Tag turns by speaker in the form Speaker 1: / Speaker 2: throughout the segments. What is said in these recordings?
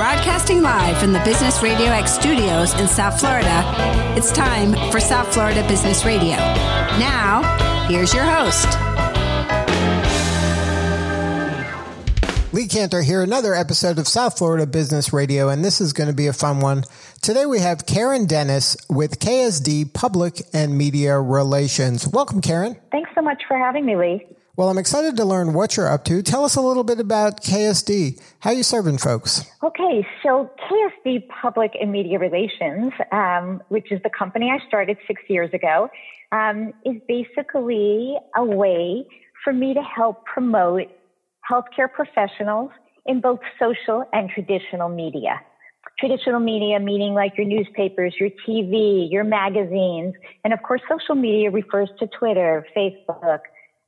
Speaker 1: Broadcasting live from the Business Radio X studios in South Florida, it's time for South Florida Business Radio. Now, here's your host.
Speaker 2: Lee Kantor here, another episode of South Florida Business Radio, and this is going to be a fun one. Today we have Karen Dennis with KSD Public and Media Relations. Welcome, Karen.
Speaker 3: Thanks so much for having me, Lee.
Speaker 2: Well, I'm excited to learn what you're up to. Tell us a little bit about KSD. How are you serving folks?
Speaker 3: Okay, so KSD Public and Media Relations, um, which is the company I started six years ago, um, is basically a way for me to help promote healthcare professionals in both social and traditional media. Traditional media meaning like your newspapers, your TV, your magazines, and of course social media refers to Twitter, Facebook,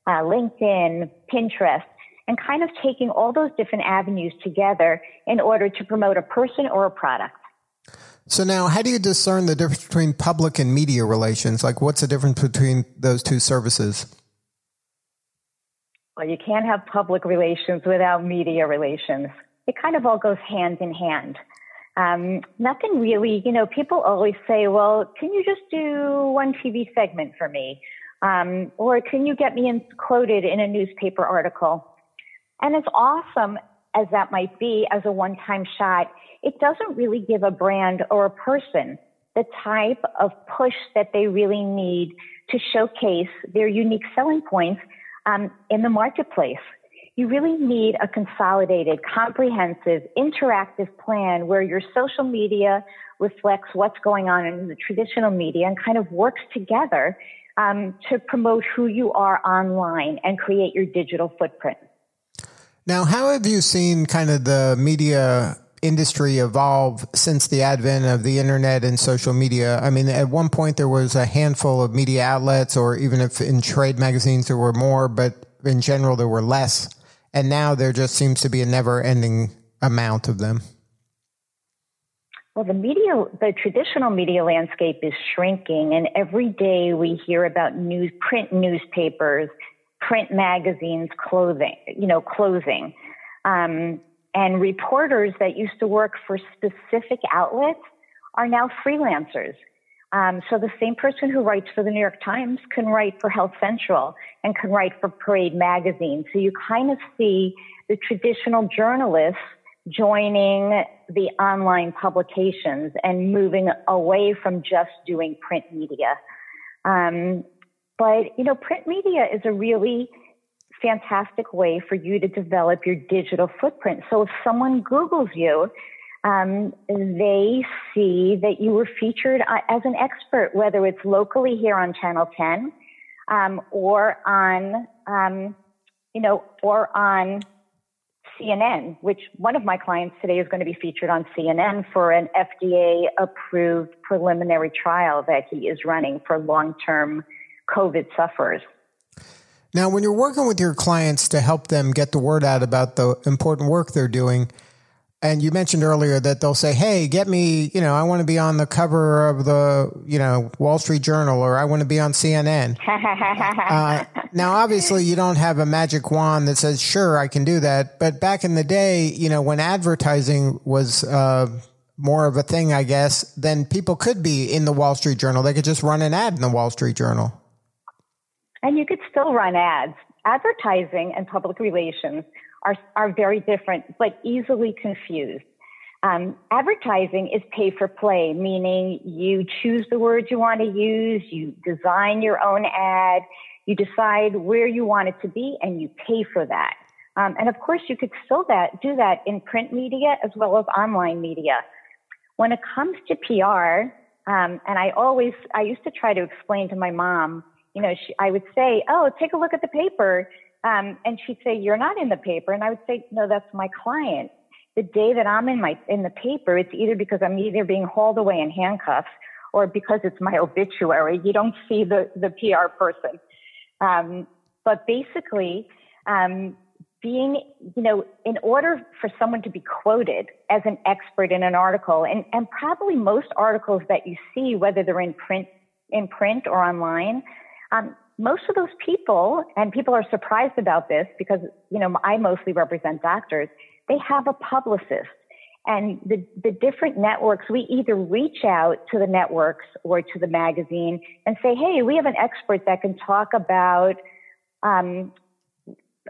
Speaker 3: uh, LinkedIn, Pinterest, and kind of taking all those different avenues together in order to promote a person or a product.
Speaker 2: So now, how do you discern the difference between public and media relations? Like, what's the difference between those two services?
Speaker 3: Well, you can't have public relations without media relations. It kind of all goes hand in hand. Um, nothing really, you know, people always say, well, can you just do one TV segment for me? Um, or can you get me in, quoted in a newspaper article? And as awesome as that might be as a one time shot, it doesn't really give a brand or a person the type of push that they really need to showcase their unique selling points um, in the marketplace. You really need a consolidated, comprehensive, interactive plan where your social media reflects what's going on in the traditional media and kind of works together um, to promote who you are online and create your digital footprint.
Speaker 2: Now, how have you seen kind of the media industry evolve since the advent of the internet and social media? I mean, at one point there was a handful of media outlets, or even if in trade magazines there were more, but in general there were less. And now there just seems to be a never ending amount of them.
Speaker 3: Well, the media, the traditional media landscape is shrinking, and every day we hear about news, print newspapers, print magazines, clothing, you know, closing, um, and reporters that used to work for specific outlets are now freelancers. Um, so the same person who writes for the New York Times can write for Health Central and can write for Parade magazine. So you kind of see the traditional journalists joining the online publications and moving away from just doing print media. Um, but, you know, print media is a really fantastic way for you to develop your digital footprint. So if someone Googles you, um, they see that you were featured uh, as an expert, whether it's locally here on Channel 10 um, or on, um, you know, or on CNN, which one of my clients today is going to be featured on CNN for an FDA approved preliminary trial that he is running for long term COVID sufferers.
Speaker 2: Now, when you're working with your clients to help them get the word out about the important work they're doing, and you mentioned earlier that they'll say, "Hey, get me, you know, I want to be on the cover of the, you know, Wall Street Journal, or I want to be on CNN." uh, now, obviously, you don't have a magic wand that says, "Sure, I can do that." But back in the day, you know, when advertising was uh, more of a thing, I guess, then people could be in the Wall Street Journal. They could just run an ad in the Wall Street Journal,
Speaker 3: and you could still run ads. Advertising and public relations are, are very different, but easily confused. Um, advertising is pay for play, meaning you choose the words you want to use, you design your own ad, you decide where you want it to be, and you pay for that. Um, and of course, you could still that do that in print media as well as online media. When it comes to PR, um, and I always I used to try to explain to my mom, you know, she, I would say, "Oh, take a look at the paper." Um, and she'd say, "You're not in the paper," and I would say, "No, that's my client." The day that I'm in my in the paper, it's either because I'm either being hauled away in handcuffs or because it's my obituary. You don't see the the PR person. Um, but basically, um, being, you know, in order for someone to be quoted as an expert in an article, and, and probably most articles that you see, whether they're in print, in print or online, um, most of those people, and people are surprised about this because, you know, I mostly represent doctors, they have a publicist. And the, the different networks, we either reach out to the networks or to the magazine and say, hey, we have an expert that can talk about, um,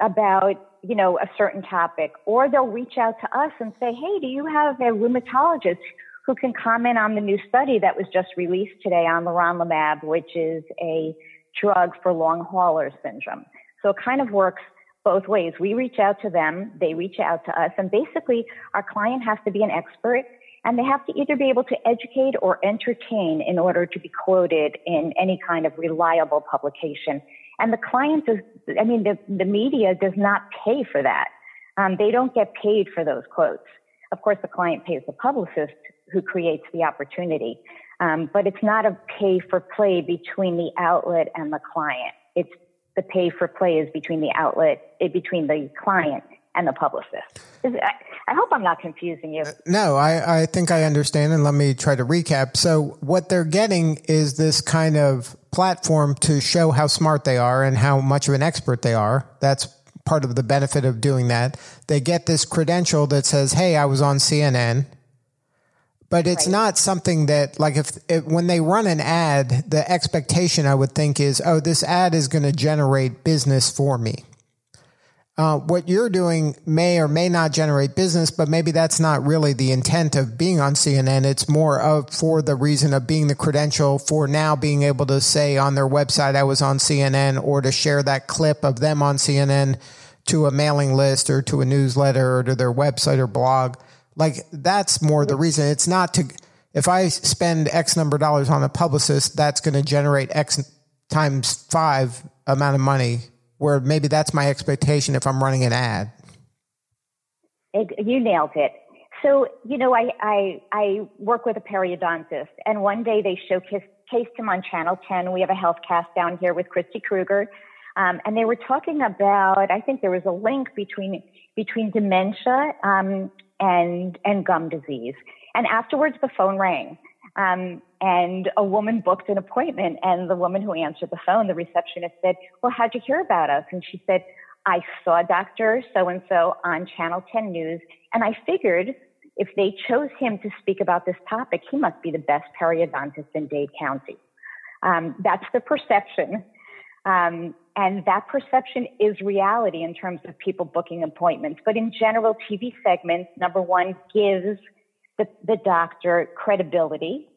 Speaker 3: about, you know, a certain topic. Or they'll reach out to us and say, hey, do you have a rheumatologist who can comment on the new study that was just released today on leronlimab, which is a drug for long hauler syndrome. So it kind of works both ways. We reach out to them, they reach out to us, and basically our client has to be an expert and they have to either be able to educate or entertain in order to be quoted in any kind of reliable publication. And the client is, I mean, the, the media does not pay for that. Um, they don't get paid for those quotes. Of course, the client pays the publicist who creates the opportunity. Um, but it's not a pay for play between the outlet and the client. It's the pay for play is between the outlet, eh, between the client and the publicist. I hope I'm not confusing you.
Speaker 2: No, I, I think I understand. And let me try to recap. So, what they're getting is this kind of platform to show how smart they are and how much of an expert they are. That's part of the benefit of doing that. They get this credential that says, Hey, I was on CNN but it's right. not something that like if, if, when they run an ad the expectation i would think is oh this ad is going to generate business for me. Uh, what you're doing may or may not generate business but maybe that's not really the intent of being on cnn it's more of for the reason of being the credential for now being able to say on their website i was on cnn or to share that clip of them on cnn to a mailing list or to a newsletter or to their website or blog like that's more the reason. It's not to if I spend X number of dollars on a publicist, that's going to generate X times five amount of money. Where maybe that's my expectation if I'm running an ad.
Speaker 3: You nailed it. So you know, I, I I work with a periodontist, and one day they showcased him on Channel 10. We have a health cast down here with Kristi Krueger, um, and they were talking about. I think there was a link between between dementia um, and and gum disease. And afterwards, the phone rang. Um, and a woman booked an appointment, and the woman who answered the phone, the receptionist said, "Well, how'd you hear about us?" And she said, "I saw Doctor So and So on Channel 10 News, and I figured if they chose him to speak about this topic, he must be the best periodontist in Dade County." Um, that's the perception um, and that perception is reality in terms of people booking appointments. But in general, TV segments, number one, gives the, the doctor credibility.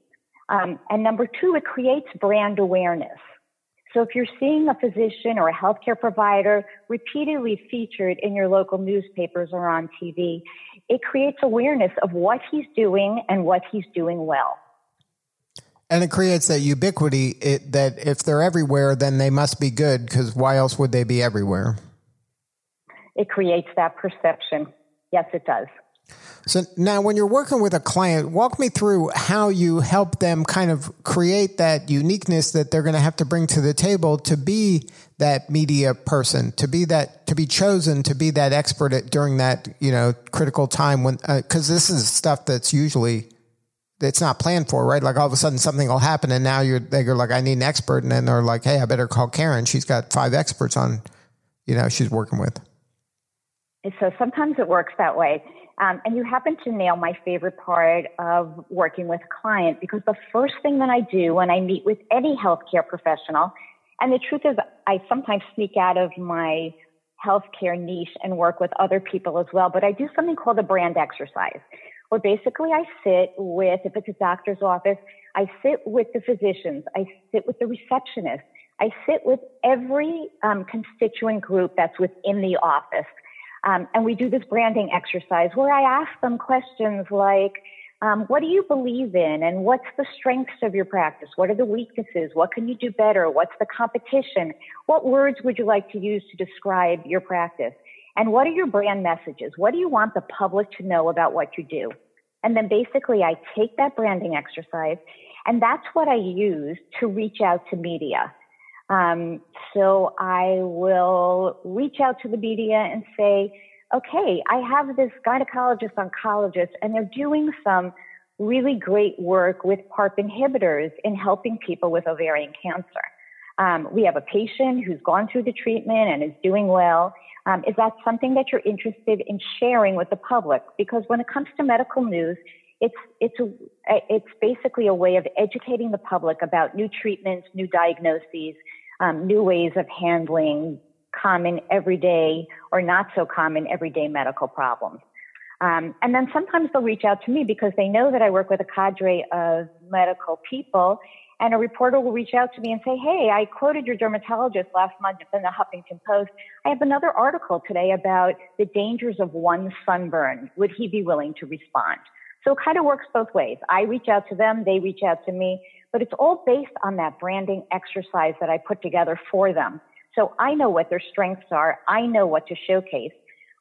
Speaker 3: Um, and number two, it creates brand awareness. So if you're seeing a physician or a healthcare provider repeatedly featured in your local newspapers or on TV, it creates awareness of what he's doing and what he's doing well.
Speaker 2: And it creates that ubiquity it, that if they're everywhere, then they must be good because why else would they be everywhere?
Speaker 3: It creates that perception. Yes, it does.
Speaker 2: So now, when you're working with a client, walk me through how you help them kind of create that uniqueness that they're going to have to bring to the table to be that media person, to be that, to be chosen to be that expert at, during that you know critical time when because uh, this is stuff that's usually it's not planned for, right? Like all of a sudden something will happen and now you're they're like, I need an expert, and then they're like, Hey, I better call Karen. She's got five experts on, you know, she's working with.
Speaker 3: So sometimes it works that way. Um, and you happen to nail my favorite part of working with a client because the first thing that I do when I meet with any healthcare professional, and the truth is, I sometimes sneak out of my healthcare niche and work with other people as well, but I do something called a brand exercise where basically I sit with, if it's a doctor's office, I sit with the physicians, I sit with the receptionist, I sit with every um, constituent group that's within the office. Um, and we do this branding exercise where I ask them questions like, um, what do you believe in and what's the strengths of your practice? What are the weaknesses? What can you do better? What's the competition? What words would you like to use to describe your practice? And what are your brand messages? What do you want the public to know about what you do? And then basically I take that branding exercise and that's what I use to reach out to media. Um, so I will reach out to the media and say, okay, I have this gynecologist oncologist and they're doing some really great work with PARP inhibitors in helping people with ovarian cancer. Um, we have a patient who's gone through the treatment and is doing well. Um, is that something that you're interested in sharing with the public? Because when it comes to medical news, it's it's a, it's basically a way of educating the public about new treatments, new diagnoses, um, new ways of handling common everyday or not so common everyday medical problems. Um, and then sometimes they'll reach out to me because they know that I work with a cadre of medical people. And a reporter will reach out to me and say, Hey, I quoted your dermatologist last month in the Huffington Post. I have another article today about the dangers of one sunburn. Would he be willing to respond? So it kind of works both ways. I reach out to them, they reach out to me, but it's all based on that branding exercise that I put together for them. So I know what their strengths are. I know what to showcase.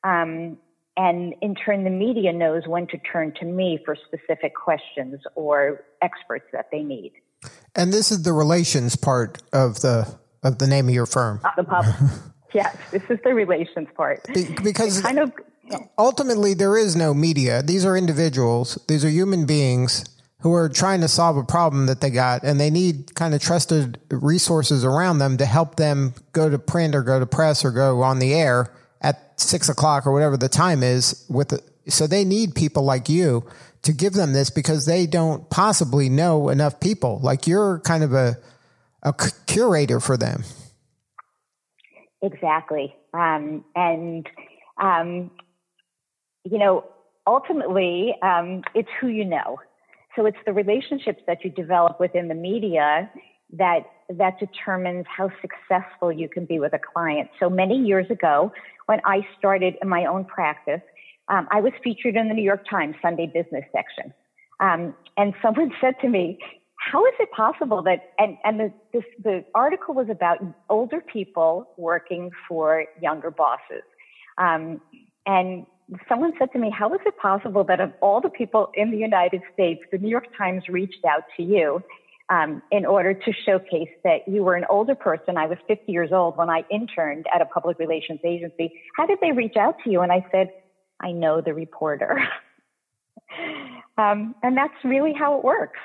Speaker 3: Um, and in turn, the media knows when to turn to me for specific questions or experts that they need.
Speaker 2: And this is the relations part of the of the name of your firm.
Speaker 3: Not the pub. yes, this is the relations part.
Speaker 2: Be- because kind of ultimately there is no media. These are individuals. These are human beings who are trying to solve a problem that they got and they need kind of trusted resources around them to help them go to print or go to press or go on the air at six o'clock or whatever the time is with the, so they need people like you to give them this because they don't possibly know enough people. Like you're kind of a a curator for them.
Speaker 3: Exactly. Um, and um, you know ultimately um, it's who you know. So it's the relationships that you develop within the media that that determines how successful you can be with a client. So many years ago, when I started in my own practice, um, I was featured in the New York Times Sunday business section. Um, and someone said to me, how is it possible that, and, and the, this, the article was about older people working for younger bosses. Um, and someone said to me, how is it possible that of all the people in the United States, the New York Times reached out to you um, in order to showcase that you were an older person. I was 50 years old when I interned at a public relations agency. How did they reach out to you? And I said, I know the reporter. um, and that's really how it works.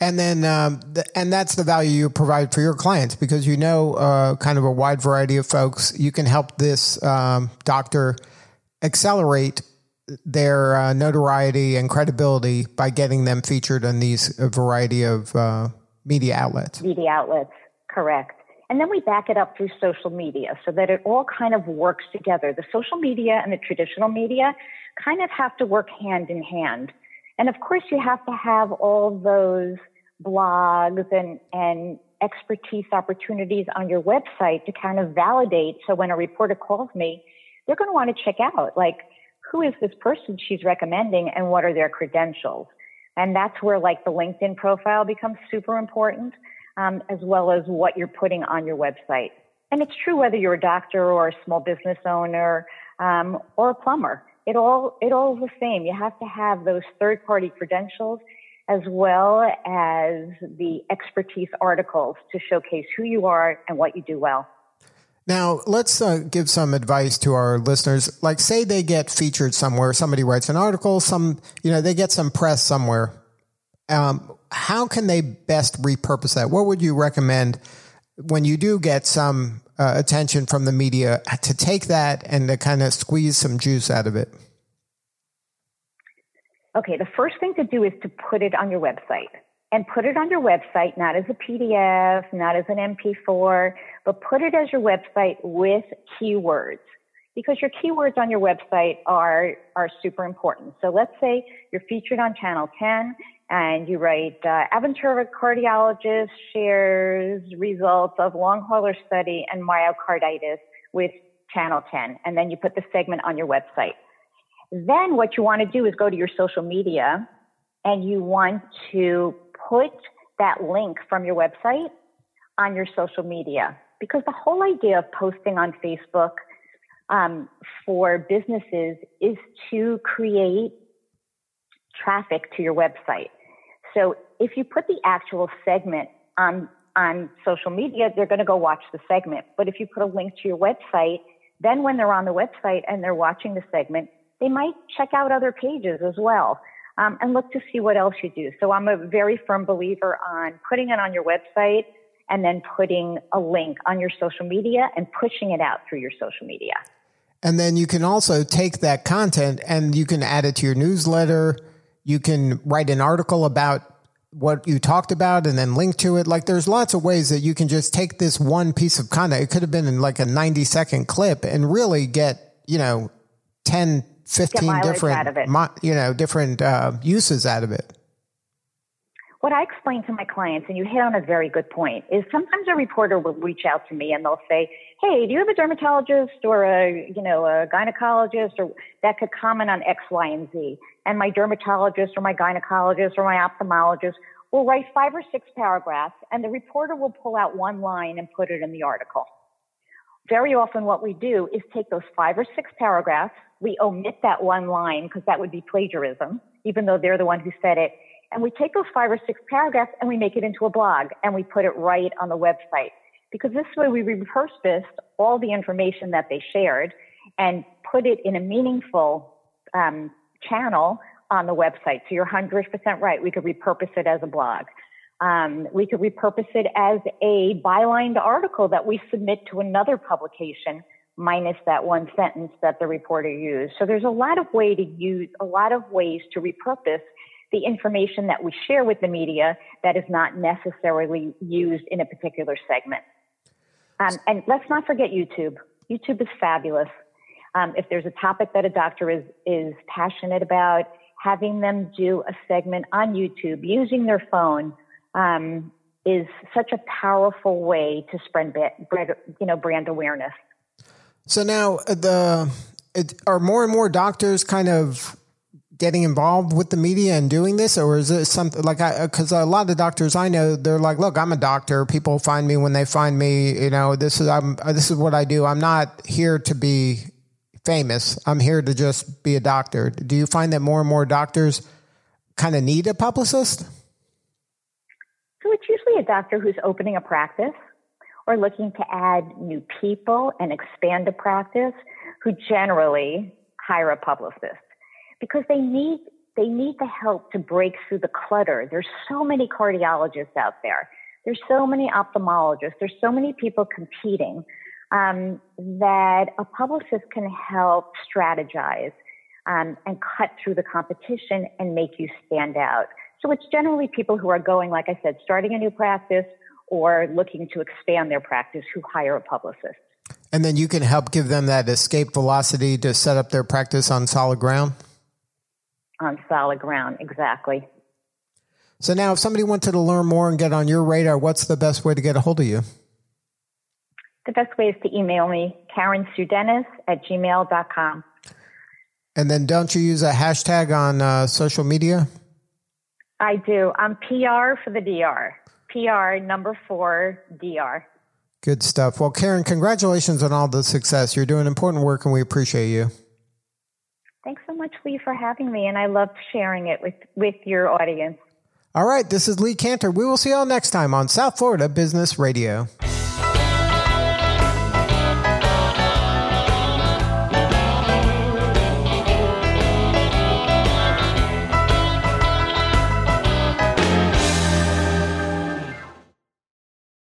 Speaker 2: And then, um, the, and that's the value you provide for your clients because you know uh, kind of a wide variety of folks. You can help this um, doctor accelerate their uh, notoriety and credibility by getting them featured on these a variety of uh, media outlets.
Speaker 3: Media outlets, correct. And then we back it up through social media so that it all kind of works together. The social media and the traditional media kind of have to work hand in hand. And of course, you have to have all those blogs and, and expertise opportunities on your website to kind of validate. So when a reporter calls me, they're going to want to check out like, who is this person she's recommending and what are their credentials? And that's where like the LinkedIn profile becomes super important, um, as well as what you're putting on your website. And it's true whether you're a doctor or a small business owner um, or a plumber. It all it all is the same. You have to have those third party credentials as well as the expertise articles to showcase who you are and what you do well.
Speaker 2: Now, let's uh, give some advice to our listeners. Like, say they get featured somewhere, somebody writes an article, some, you know, they get some press somewhere. Um, how can they best repurpose that? What would you recommend when you do get some uh, attention from the media to take that and to kind of squeeze some juice out of it?
Speaker 3: Okay, the first thing to do is to put it on your website and put it on your website, not as a PDF, not as an MP4, but put it as your website with keywords because your keywords on your website are, are super important. So let's say you're featured on Channel 10 and you write, uh, Aventura cardiologist shares results of long hauler study and myocarditis with Channel 10. And then you put the segment on your website. Then what you want to do is go to your social media and you want to put that link from your website on your social media because the whole idea of posting on Facebook um, for businesses is to create traffic to your website. So if you put the actual segment on on social media, they're going to go watch the segment. But if you put a link to your website, then when they're on the website and they're watching the segment, they might check out other pages as well um, and look to see what else you do. So I'm a very firm believer on putting it on your website and then putting a link on your social media and pushing it out through your social media.
Speaker 2: And then you can also take that content and you can add it to your newsletter. You can write an article about what you talked about and then link to it. Like there's lots of ways that you can just take this one piece of content. It could have been in like a 90 second clip and really get, you know, 10, 15 different, you know, different uh, uses out of it.
Speaker 3: What I explain to my clients, and you hit on a very good point, is sometimes a reporter will reach out to me and they'll say, "Hey, do you have a dermatologist or a, you know, a gynecologist or that could comment on X, Y, and Z?" And my dermatologist or my gynecologist or my ophthalmologist will write five or six paragraphs, and the reporter will pull out one line and put it in the article. Very often, what we do is take those five or six paragraphs, we omit that one line because that would be plagiarism, even though they're the one who said it. And we take those five or six paragraphs and we make it into a blog and we put it right on the website. Because this way we repurposed all the information that they shared and put it in a meaningful um, channel on the website. So you're 100% right. We could repurpose it as a blog. Um, we could repurpose it as a bylined article that we submit to another publication minus that one sentence that the reporter used. So there's a lot of way to use a lot of ways to repurpose the information that we share with the media that is not necessarily used in a particular segment. Um, and let's not forget YouTube. YouTube is fabulous. Um, if there's a topic that a doctor is is passionate about, having them do a segment on YouTube using their phone um, is such a powerful way to spread, you know brand awareness.
Speaker 2: So now uh, the it, are more and more doctors kind of getting involved with the media and doing this, or is it something like I? Because a lot of doctors I know, they're like, "Look, I'm a doctor. People find me when they find me. You know, this is I'm this is what I do. I'm not here to be famous. I'm here to just be a doctor." Do you find that more and more doctors kind of need a publicist?
Speaker 3: So it's usually a doctor who's opening a practice or looking to add new people and expand a practice who generally hire a publicist because they need they need the help to break through the clutter. There's so many cardiologists out there. There's so many ophthalmologists. There's so many people competing um, that a publicist can help strategize um, and cut through the competition and make you stand out. So it's generally people who are going, like I said, starting a new practice or looking to expand their practice who hire a publicist.
Speaker 2: And then you can help give them that escape velocity to set up their practice on solid ground?
Speaker 3: On solid ground, exactly.
Speaker 2: So now, if somebody wanted to learn more and get on your radar, what's the best way to get a hold of you?
Speaker 3: The best way is to email me, Karen Sudenis at gmail.com.
Speaker 2: And then don't you use a hashtag on uh, social media?
Speaker 3: I do. I'm PR for the DR. PR number four DR.
Speaker 2: Good stuff. Well, Karen, congratulations on all the success. You're doing important work and we appreciate you.
Speaker 3: Thanks so much, Lee, for having me. And I love sharing it with, with your audience.
Speaker 2: All right. This is Lee Kantor. We will see you all next time on South Florida Business Radio.